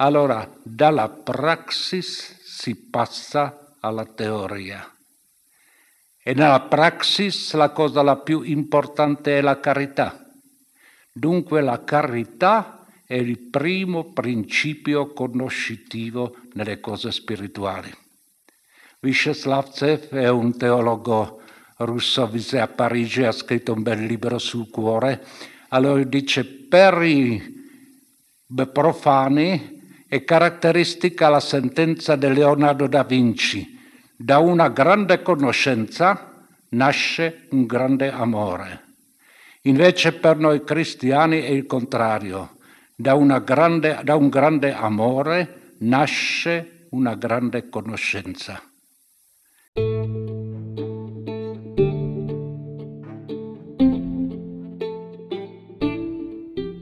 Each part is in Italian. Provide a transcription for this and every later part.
allora dalla praxis si passa alla teoria. E nella praxis la cosa la più importante è la carità. Dunque la carità è il primo principio conoscitivo nelle cose spirituali. Vysheslavcev è un teologo russo, vive a Parigi, ha scritto un bel libro sul cuore. Allora dice, per i profani è caratteristica la sentenza di Leonardo da Vinci. Da una grande conoscenza nasce un grande amore. Invece per noi cristiani è il contrario. Da, grande, da un grande amore nasce una grande conoscenza.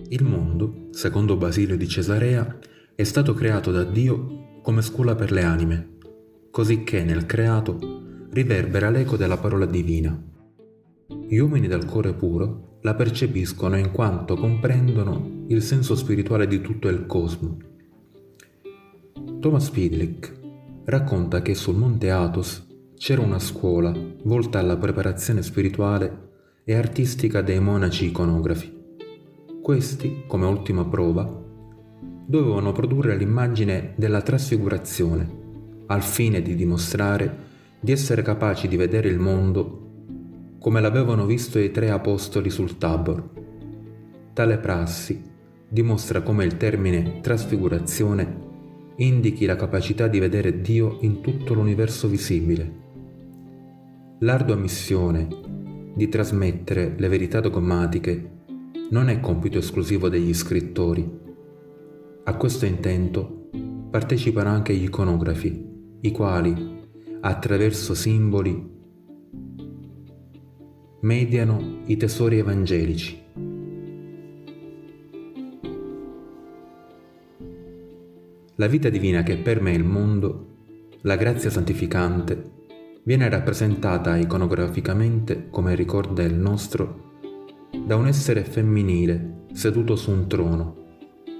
Il mondo, secondo Basilio di Cesarea, è stato creato da Dio come scuola per le anime, così che nel creato riverbera l'eco della parola divina. Gli uomini dal cuore puro la percepiscono in quanto comprendono il senso spirituale di tutto il cosmo. Thomas Fidlick racconta che sul monte Athos c'era una scuola volta alla preparazione spirituale e artistica dei monaci iconografi. Questi, come ultima prova, dovevano produrre l'immagine della trasfigurazione, al fine di dimostrare di essere capaci di vedere il mondo come l'avevano visto i tre apostoli sul Tabor. Tale prassi dimostra come il termine trasfigurazione indichi la capacità di vedere Dio in tutto l'universo visibile. L'ardua missione di trasmettere le verità dogmatiche non è compito esclusivo degli scrittori, a questo intento partecipano anche gli iconografi, i quali, attraverso simboli, mediano i tesori evangelici. La vita divina che permea il mondo, la grazia santificante, viene rappresentata iconograficamente, come ricorda il nostro, da un essere femminile seduto su un trono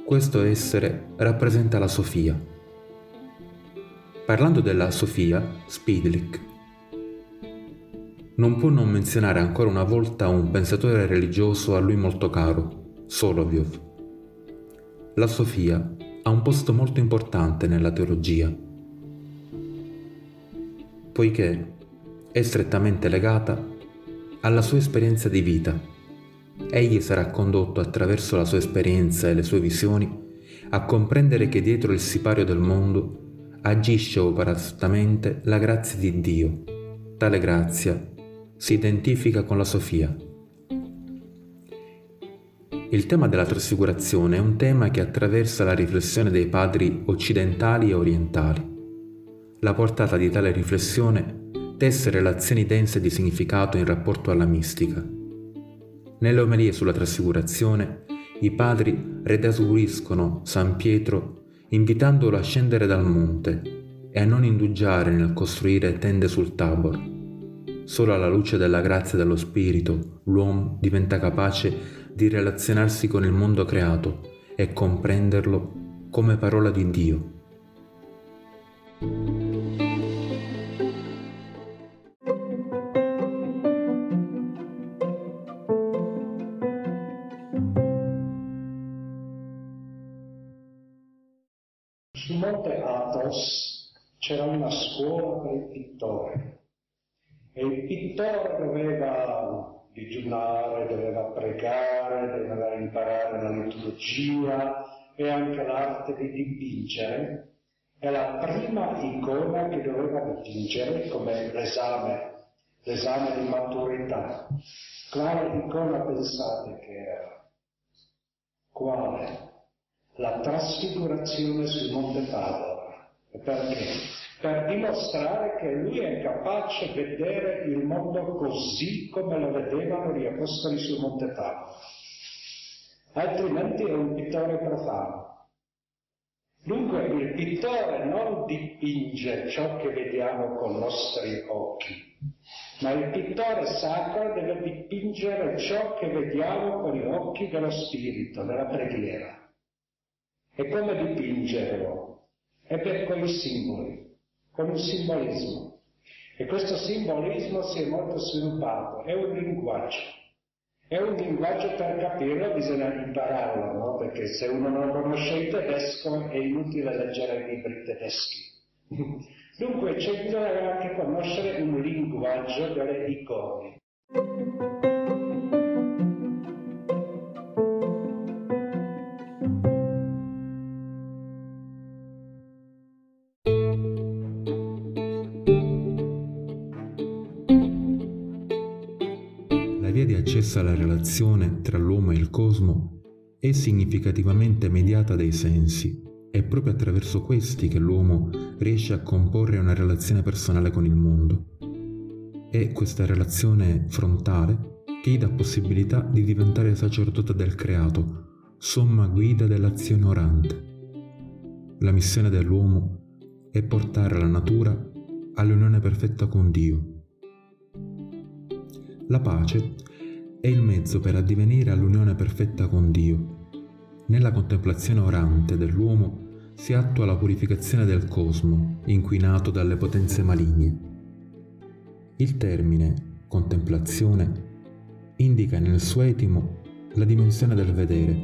questo essere rappresenta la Sofia. Parlando della Sofia, Spidlik non può non menzionare ancora una volta un pensatore religioso a lui molto caro, Solovyov. La Sofia ha un posto molto importante nella teologia, poiché è strettamente legata alla sua esperienza di vita Egli sarà condotto attraverso la sua esperienza e le sue visioni a comprendere che dietro il sipario del mondo agisce operatamente la grazia di Dio. Tale grazia si identifica con la Sofia. Il tema della trasfigurazione è un tema che attraversa la riflessione dei padri occidentali e orientali. La portata di tale riflessione tesse relazioni dense di significato in rapporto alla mistica nelle omelie sulla trasfigurazione, i padri redesubiscono San Pietro invitandolo a scendere dal monte e a non indugiare nel costruire tende sul Tabor. Solo alla luce della grazia dello Spirito l'uomo diventa capace di relazionarsi con il mondo creato e comprenderlo come parola di Dio. C'era una scuola per il pittore e il pittore doveva digiunare, doveva pregare, doveva imparare la liturgia e anche l'arte di dipingere. E la prima icona che doveva dipingere come l'esame, l'esame di maturità. Quale icona pensate che era? Quale? La trasfigurazione sul Monte Tabor. Perché? Per dimostrare che lui è capace di vedere il mondo così come lo vedevano gli apostoli sul Monte Tabor. Altrimenti è un pittore profano. Dunque il pittore non dipinge ciò che vediamo con i nostri occhi, ma il pittore sacro deve dipingere ciò che vediamo con gli occhi dello spirito, della preghiera. E come dipingerlo? E per quali simboli, con un simbolismo. E questo simbolismo si è molto sviluppato, è un linguaggio. È un linguaggio per capirlo, bisogna impararlo, no? Perché se uno non conosce il tedesco è inutile leggere libri tedeschi. Dunque c'è bisogno anche conoscere un linguaggio delle icone. Relazione tra l'uomo e il cosmo è significativamente mediata dai sensi è proprio attraverso questi che l'uomo riesce a comporre una relazione personale con il mondo. È questa relazione frontale che gli dà possibilità di diventare sacerdote del creato, somma guida dell'azione orante. La missione dell'uomo è portare la natura all'unione perfetta con Dio. La pace è il mezzo per addivenire all'unione perfetta con Dio. Nella contemplazione orante dell'uomo si attua la purificazione del cosmo, inquinato dalle potenze maligne. Il termine contemplazione indica nel suo etimo la dimensione del vedere.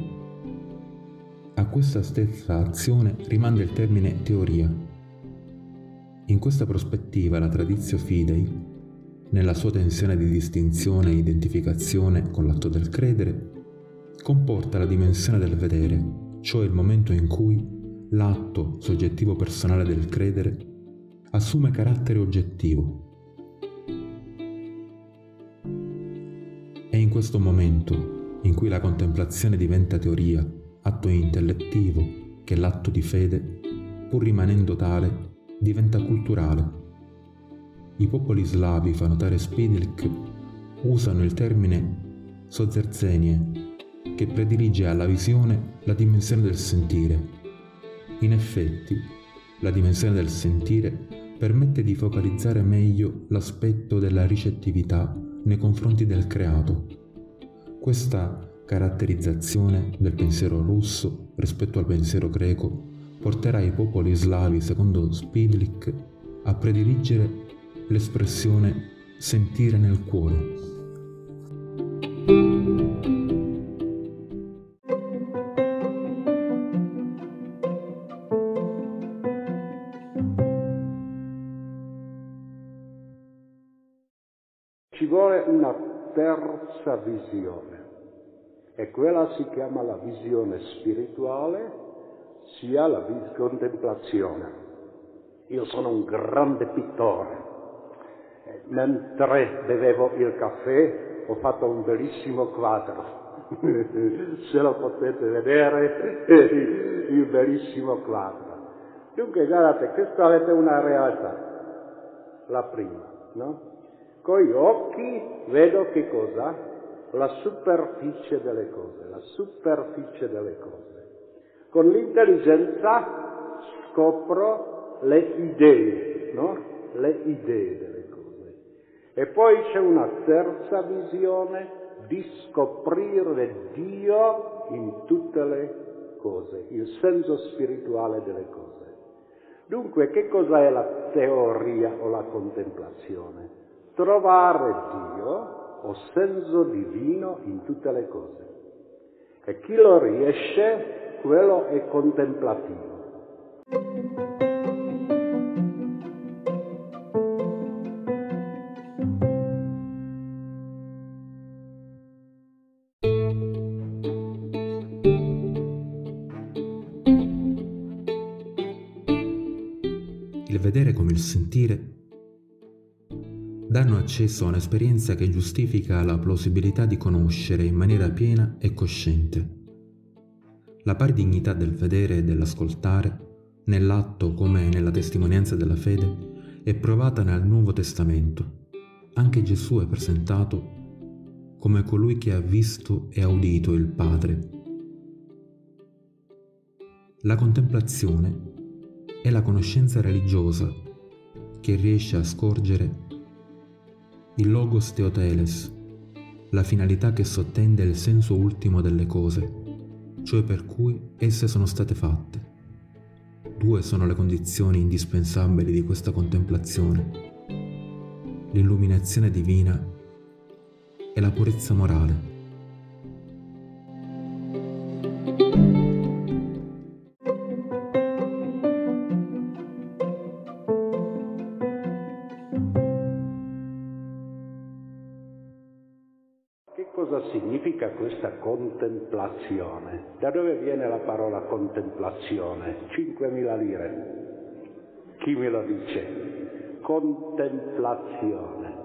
A questa stessa azione rimanda il termine teoria. In questa prospettiva la tradizio fidei, nella sua tensione di distinzione e identificazione con l'atto del credere, comporta la dimensione del vedere, cioè il momento in cui l'atto soggettivo personale del credere assume carattere oggettivo. È in questo momento in cui la contemplazione diventa teoria, atto intellettivo, che l'atto di fede, pur rimanendo tale, diventa culturale. I popoli slavi, fa notare Spidilk, usano il termine sozerzenie, che predilige alla visione la dimensione del sentire in effetti, la dimensione del sentire permette di focalizzare meglio l'aspetto della ricettività nei confronti del creato. Questa caratterizzazione del pensiero russo rispetto al pensiero greco porterà i popoli slavi, secondo Spidlik, a prediligere l'espressione sentire nel cuore. terza visione e quella si chiama la visione spirituale sia la contemplazione. Io sono un grande pittore. Mentre bevevo il caffè ho fatto un bellissimo quadro. Se lo potete vedere, il bellissimo quadro. Dunque, guardate, questa è una realtà, la prima, no? Con gli occhi vedo che cosa? La superficie delle cose, la superficie delle cose. Con l'intelligenza scopro le idee, no? Le idee. E poi c'è una terza visione di scoprire Dio in tutte le cose, il senso spirituale delle cose. Dunque, che cosa è la teoria o la contemplazione? trovare Dio o senso divino in tutte le cose. E chi lo riesce, quello è contemplativo. Il sentire danno accesso a un'esperienza che giustifica la plausibilità di conoscere in maniera piena e cosciente. La pari dignità del vedere e dell'ascoltare, nell'atto come nella testimonianza della fede, è provata nel Nuovo Testamento. Anche Gesù è presentato come colui che ha visto e udito il Padre. La contemplazione è la conoscenza religiosa che riesce a scorgere il logos teoteles, la finalità che sottende il senso ultimo delle cose. cioè per cui esse sono state fatte. Due sono le condizioni indispensabili di questa contemplazione. L'illuminazione divina e la purezza morale. Significa questa contemplazione? Da dove viene la parola contemplazione? 5.000 lire. Chi me lo dice? Contemplazione.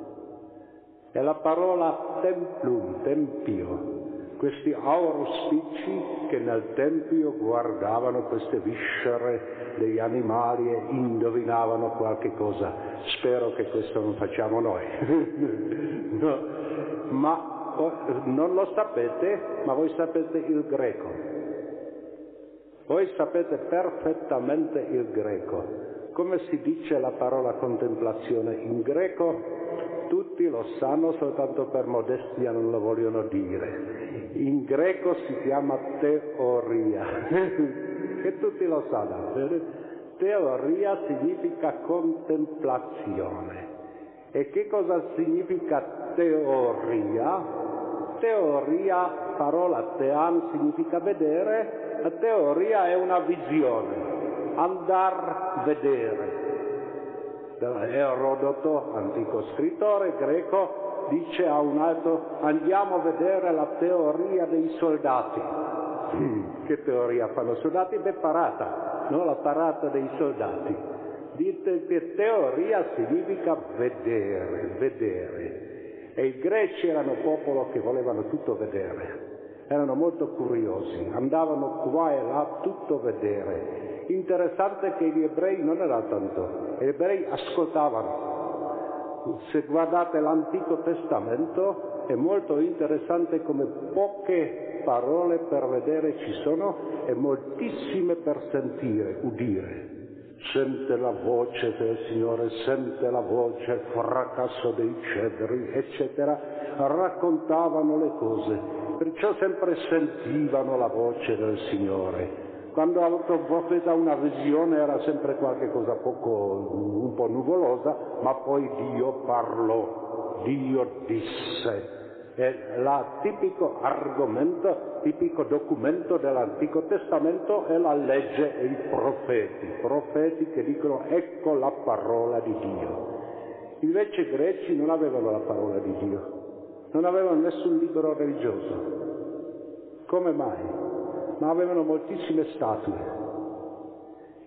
È la parola templum, tempio. Questi aurospicci che nel tempio guardavano queste viscere degli animali e indovinavano qualche cosa. Spero che questo non facciamo noi. no. Ma non lo sapete, ma voi sapete il greco. Voi sapete perfettamente il greco. Come si dice la parola contemplazione in greco? Tutti lo sanno, soltanto per modestia non lo vogliono dire. In greco si chiama teoria, che tutti lo sanno. Teoria significa contemplazione. E che cosa significa teoria? Teoria, parola tean significa vedere, la teoria è una visione, andar vedere. Erodoto, antico scrittore greco, dice a un altro andiamo a vedere la teoria dei soldati. Che teoria fanno i soldati? Beh, parata, no? la parata dei soldati. Dite che teoria significa vedere, vedere. E i greci erano popolo che volevano tutto vedere, erano molto curiosi, andavano qua e là tutto vedere. Interessante che gli ebrei non era tanto, gli ebrei ascoltavano. Se guardate l'Antico Testamento è molto interessante come poche parole per vedere ci sono e moltissime per sentire, udire sente la voce del Signore, sente la voce, fracasso dei cedri, eccetera, raccontavano le cose, perciò sempre sentivano la voce del Signore. Quando altro profeta una visione era sempre qualche cosa poco, un po' nuvolosa, ma poi Dio parlò, Dio disse, il tipico argomento, tipico documento dell'Antico Testamento è la legge e i profeti, profeti che dicono ecco la parola di Dio. Invece i greci non avevano la parola di Dio, non avevano nessun libro religioso. Come mai? Ma avevano moltissime statue.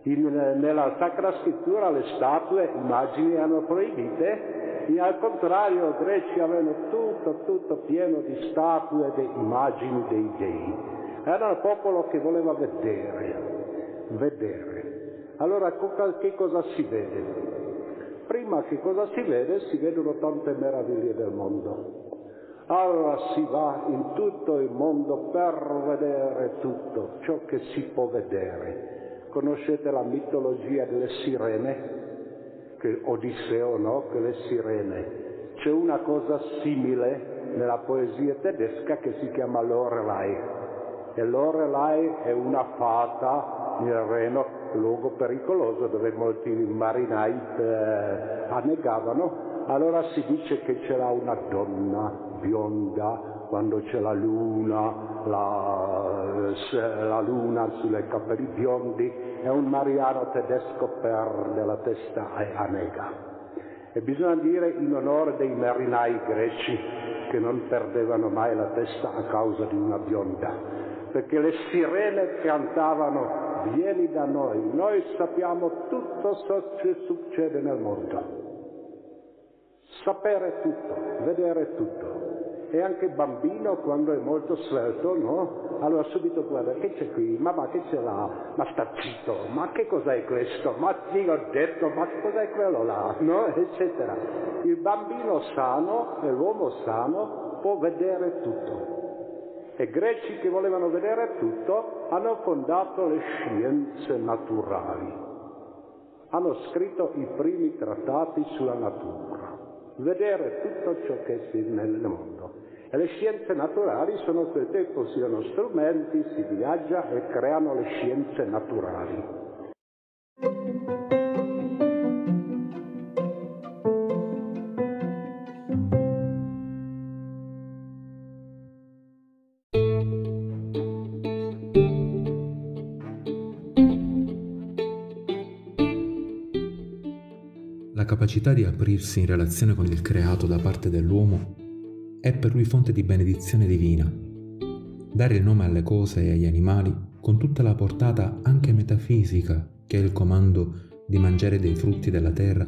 In, nella Sacra Scrittura le statue, immagini erano proibite al contrario i greci avevano tutto, tutto pieno di statue e immagini dei dei. Era un popolo che voleva vedere, vedere. Allora che cosa si vede? Prima che cosa si vede? Si vedono tante meraviglie del mondo. Allora si va in tutto il mondo per vedere tutto ciò che si può vedere. Conoscete la mitologia delle sirene? Che Odisseo, no? che le sirene. C'è una cosa simile nella poesia tedesca che si chiama Lorelei. E Lorelei è una fata nel Reno, luogo pericoloso dove molti marinai eh, annegavano. Allora si dice che c'era una donna bionda quando c'è la luna, la, la luna sulle capelli biondi, e un mariano tedesco perde la testa e annega. E bisogna dire in onore dei marinai greci che non perdevano mai la testa a causa di una bionda, perché le sirene cantavano vieni da noi, noi sappiamo tutto ciò che succede nel mondo. Sapere tutto, vedere tutto e anche il bambino quando è molto svelto, no? Allora subito guarda, che c'è qui? Mamma che ce l'ha? Ma sta zitto, ma che cos'è questo? Ma ti ho detto, ma cos'è quello là? No? Eccetera. Il bambino sano e l'uomo sano può vedere tutto. E greci che volevano vedere tutto hanno fondato le scienze naturali. Hanno scritto i primi trattati sulla natura vedere tutto ciò che è nel mondo. E le scienze naturali sono quelle che possiedono strumenti, si viaggia e creano le scienze naturali. Capacità di aprirsi in relazione con il creato da parte dell'uomo è per lui fonte di benedizione divina. Dare il nome alle cose e agli animali con tutta la portata anche metafisica che è il comando di mangiare dei frutti della terra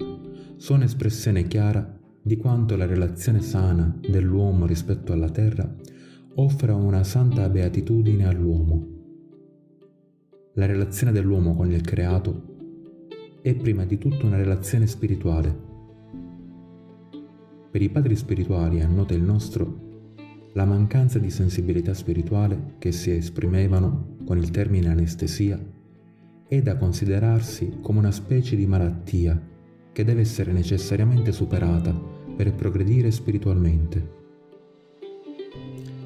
sono espressione chiara di quanto la relazione sana dell'uomo rispetto alla terra offra una santa beatitudine all'uomo. La relazione dell'uomo con il creato è prima di tutto una relazione spirituale. Per i padri spirituali, a nota il nostro, la mancanza di sensibilità spirituale che si esprimevano con il termine anestesia è da considerarsi come una specie di malattia che deve essere necessariamente superata per progredire spiritualmente.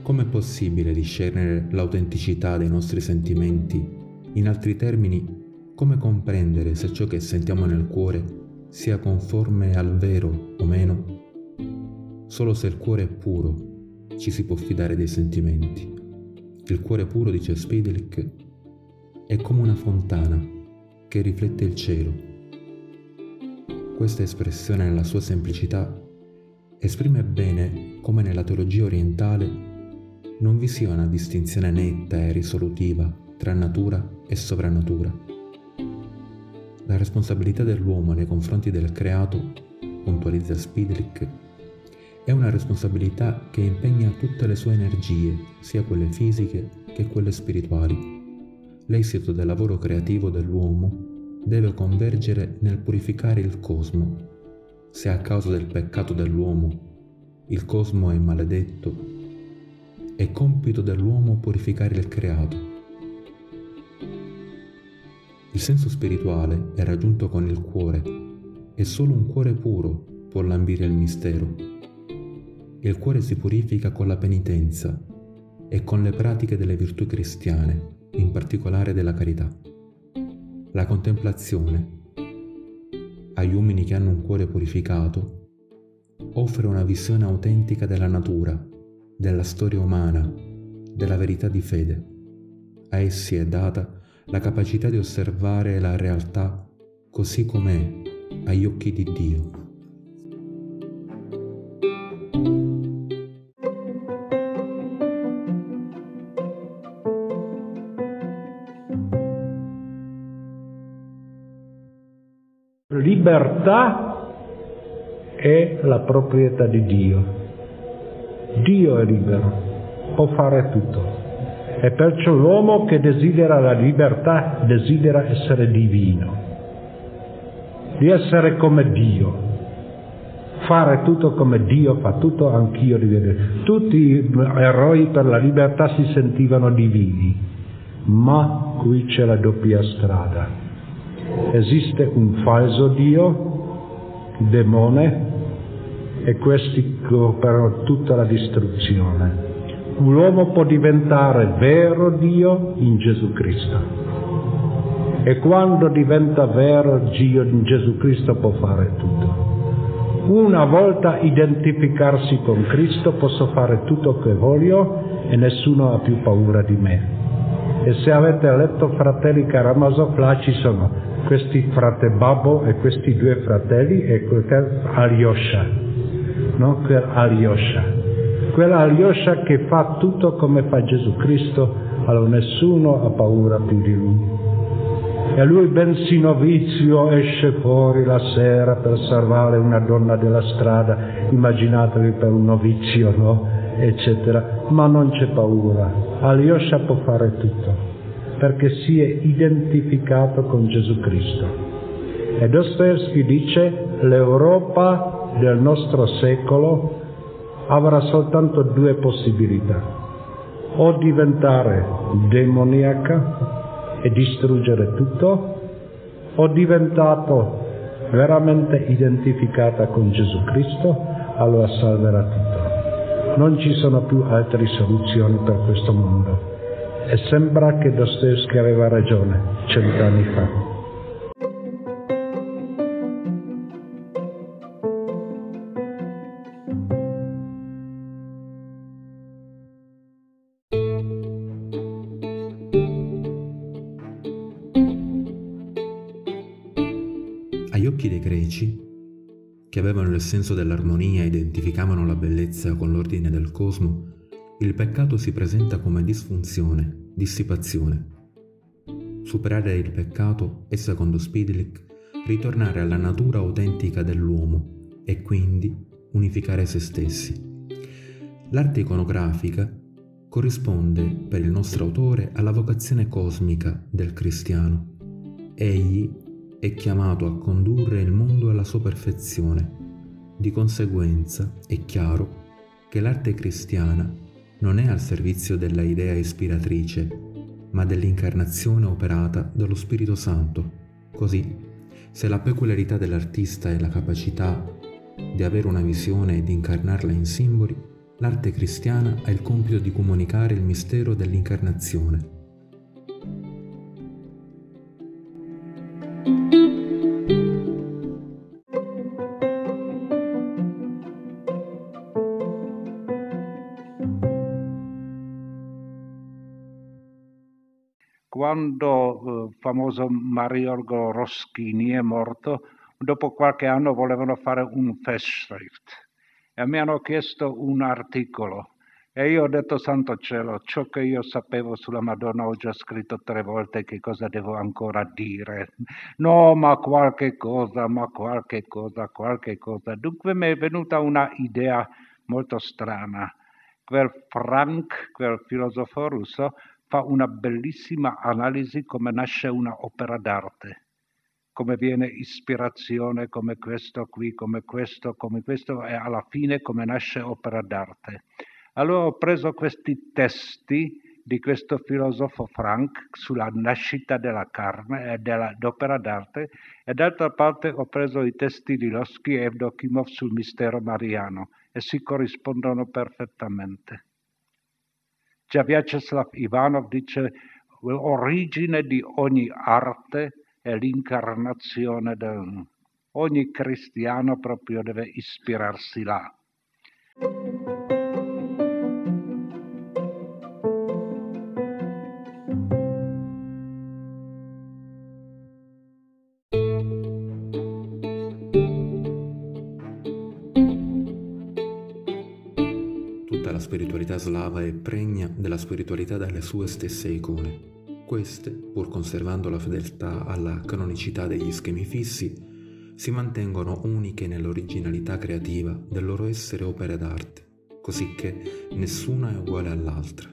Com'è possibile discernere l'autenticità dei nostri sentimenti? In altri termini, come comprendere se ciò che sentiamo nel cuore sia conforme al vero o meno? Solo se il cuore è puro ci si può fidare dei sentimenti. Il cuore puro, dice Spidlick, è come una fontana che riflette il cielo. Questa espressione nella sua semplicità esprime bene come nella teologia orientale non vi sia una distinzione netta e risolutiva tra natura e sovrannatura la responsabilità dell'uomo nei confronti del creato, puntualizza Spidlick, è una responsabilità che impegna tutte le sue energie, sia quelle fisiche che quelle spirituali. L'esito del lavoro creativo dell'uomo deve convergere nel purificare il cosmo. Se a causa del peccato dell'uomo il cosmo è maledetto, è compito dell'uomo purificare il creato il senso spirituale è raggiunto con il cuore e solo un cuore puro può lambire il mistero. Il cuore si purifica con la penitenza e con le pratiche delle virtù cristiane, in particolare della carità. La contemplazione, agli uomini che hanno un cuore purificato, offre una visione autentica della natura, della storia umana, della verità di fede. A essi è data la capacità di osservare la realtà così com'è agli occhi di Dio. Libertà è la proprietà di Dio. Dio è libero, può fare tutto. E perciò l'uomo che desidera la libertà desidera essere divino, di essere come Dio, fare tutto come Dio fa tutto, anch'io Tutti gli eroi per la libertà si sentivano divini, ma qui c'è la doppia strada. Esiste un falso Dio, demone, e questi operano tutta la distruzione l'uomo può diventare vero Dio in Gesù Cristo. E quando diventa vero Dio in Gesù Cristo può fare tutto. Una volta identificarsi con Cristo posso fare tutto che voglio e nessuno ha più paura di me. E se avete letto Fratelli Karamazov, là ci sono questi frate Babbo e questi due fratelli e quel Alyosha, no? Quel Alyosha quella Alyosha che fa tutto come fa Gesù Cristo, allora nessuno ha paura più di lui. E lui, bensì novizio, esce fuori la sera per salvare una donna della strada, immaginatevi per un novizio, no? eccetera, ma non c'è paura. Alyosha può fare tutto, perché si è identificato con Gesù Cristo. E Dostoevsky dice l'Europa del nostro secolo avrà soltanto due possibilità, o diventare demoniaca e distruggere tutto, o diventato veramente identificata con Gesù Cristo, allora salverà tutto. non ci sono più altre soluzioni per questo mondo. E sembra che Dostoevsky aveva ragione cent'anni fa. Greci, che avevano il senso dell'armonia e identificavano la bellezza con l'ordine del cosmo, il peccato si presenta come disfunzione, dissipazione. Superare il peccato è, secondo Spidlick, ritornare alla natura autentica dell'uomo e quindi unificare se stessi. L'arte iconografica corrisponde per il nostro autore alla vocazione cosmica del cristiano. Egli è chiamato a condurre il mondo alla sua perfezione. Di conseguenza è chiaro che l'arte cristiana non è al servizio della idea ispiratrice, ma dell'incarnazione operata dallo Spirito Santo. Così, se la peculiarità dell'artista è la capacità di avere una visione e di incarnarla in simboli, l'arte cristiana ha il compito di comunicare il mistero dell'incarnazione il eh, famoso Mariorgo Roschini è morto, dopo qualche anno volevano fare un festschrift e mi hanno chiesto un articolo e io ho detto santo cielo, ciò che io sapevo sulla Madonna ho già scritto tre volte, che cosa devo ancora dire? No, ma qualche cosa, ma qualche cosa, qualche cosa. Dunque mi è venuta una idea molto strana. Quel Frank, quel filosofo russo, fa una bellissima analisi come nasce una opera d'arte, come viene ispirazione, come questo qui, come questo, come questo e alla fine come nasce opera d'arte. Allora ho preso questi testi di questo filosofo Frank sulla nascita della carne e dell'opera d'arte e d'altra parte ho preso i testi di Losky e Evdokimov sul mistero mariano e si corrispondono perfettamente. Già Vyacheslav Ivanov dice l'origine di ogni arte è l'incarnazione del... Ogni cristiano proprio deve ispirarsi là. Spiritualità slava è pregna della spiritualità delle sue stesse icone. Queste, pur conservando la fedeltà alla canonicità degli schemi fissi, si mantengono uniche nell'originalità creativa del loro essere opere d'arte, così che nessuna è uguale all'altra.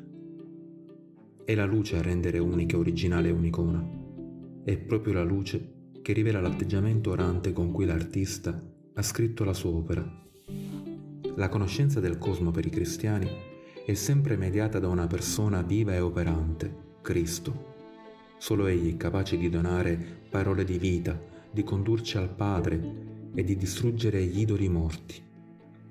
È la luce a rendere unica e originale un'icona. È proprio la luce che rivela l'atteggiamento orante con cui l'artista ha scritto la sua opera la conoscenza del cosmo per i cristiani è sempre mediata da una persona viva e operante, Cristo. Solo Egli è capace di donare parole di vita, di condurci al Padre e di distruggere gli idoli morti.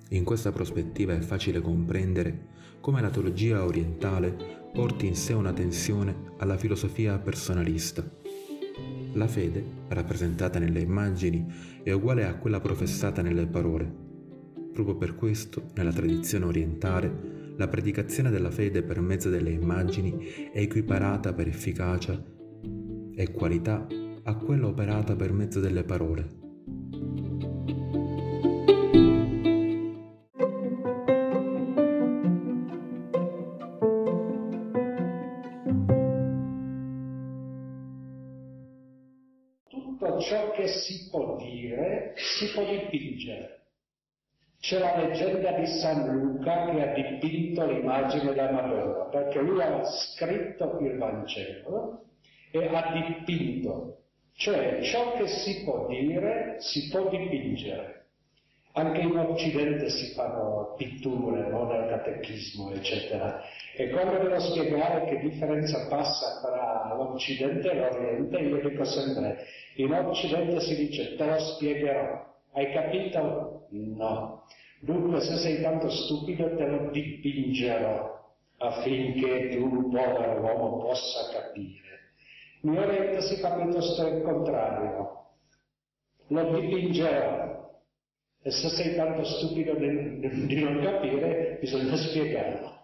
In questa prospettiva è facile comprendere come la teologia orientale porti in sé una tensione alla filosofia personalista. La fede, rappresentata nelle immagini, è uguale a quella professata nelle parole. Proprio per questo, nella tradizione orientale, la predicazione della fede per mezzo delle immagini è equiparata per efficacia e qualità a quella operata per mezzo delle parole. Tutto ciò che si può dire si può dipingere. C'è la leggenda di San Luca che ha dipinto l'immagine della Madonna, perché lui ha scritto il Vangelo e ha dipinto, cioè ciò che si può dire si può dipingere. Anche in Occidente si fanno pitture, no? nel catechismo, eccetera. E quando devo spiegare che differenza passa tra l'Occidente e l'Oriente, io dico sempre, in Occidente si dice te lo spiegherò, hai capito? No. Dunque se sei tanto stupido te lo dipingerò affinché tu, povero uomo, possa capire. Mi avete si fa piuttosto il contrario. Lo dipingerò. E se sei tanto stupido di, di non capire, bisogna spiegarlo.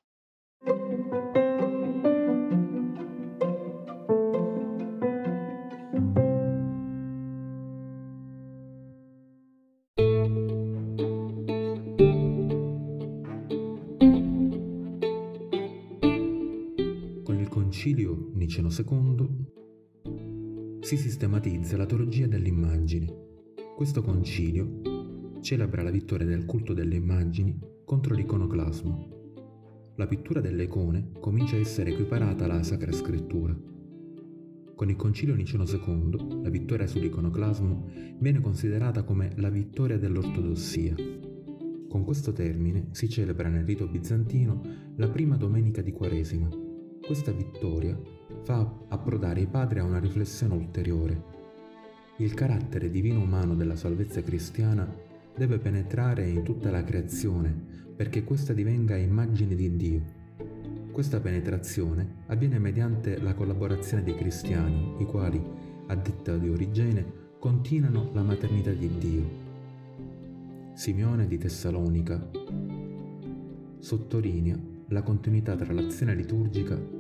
Niceno II si sistematizza la teologia dell'immagine. Questo concilio celebra la vittoria del culto delle immagini contro l'iconoclasmo. La pittura delle icone comincia a essere equiparata alla Sacra Scrittura. Con il Concilio Niceno II, la vittoria sull'iconoclasmo viene considerata come la vittoria dell'ortodossia. Con questo termine si celebra nel rito bizantino la prima domenica di Quaresima, questa vittoria fa approdare i padri a una riflessione ulteriore. Il carattere divino umano della salvezza cristiana deve penetrare in tutta la creazione perché questa divenga immagine di Dio. Questa penetrazione avviene mediante la collaborazione dei cristiani, i quali, a detta di Origene, continuano la maternità di Dio. Simeone di Tessalonica sottolinea la continuità tra l'azione liturgica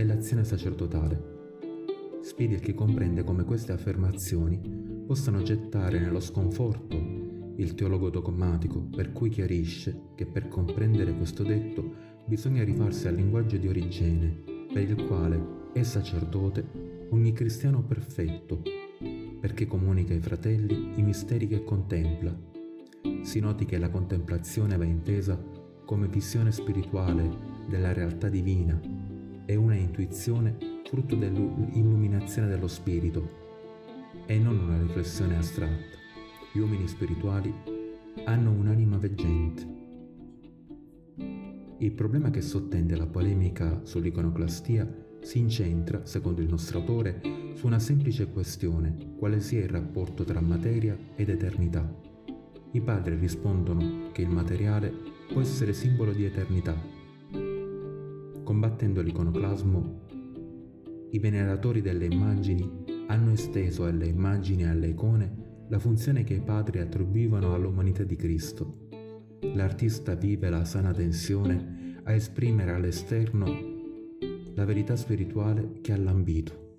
e l'azione sacerdotale. Spieghi chi comprende come queste affermazioni possano gettare nello sconforto il teologo dogmatico, per cui chiarisce che per comprendere questo detto bisogna rifarsi al linguaggio di Origene, per il quale è sacerdote ogni cristiano perfetto, perché comunica ai fratelli i misteri che contempla. Si noti che la contemplazione va intesa come visione spirituale della realtà divina è una intuizione frutto dell'illuminazione dello spirito e non una riflessione astratta. Gli uomini spirituali hanno un'anima veggente. Il problema che sottende la polemica sull'iconoclastia si incentra, secondo il nostro autore, su una semplice questione, quale sia il rapporto tra materia ed eternità. I padri rispondono che il materiale può essere simbolo di eternità Combattendo l'iconoclasmo, i veneratori delle immagini hanno esteso alle immagini e alle icone la funzione che i padri attribuivano all'umanità di Cristo. L'artista vive la sana tensione a esprimere all'esterno la verità spirituale che ha lambito.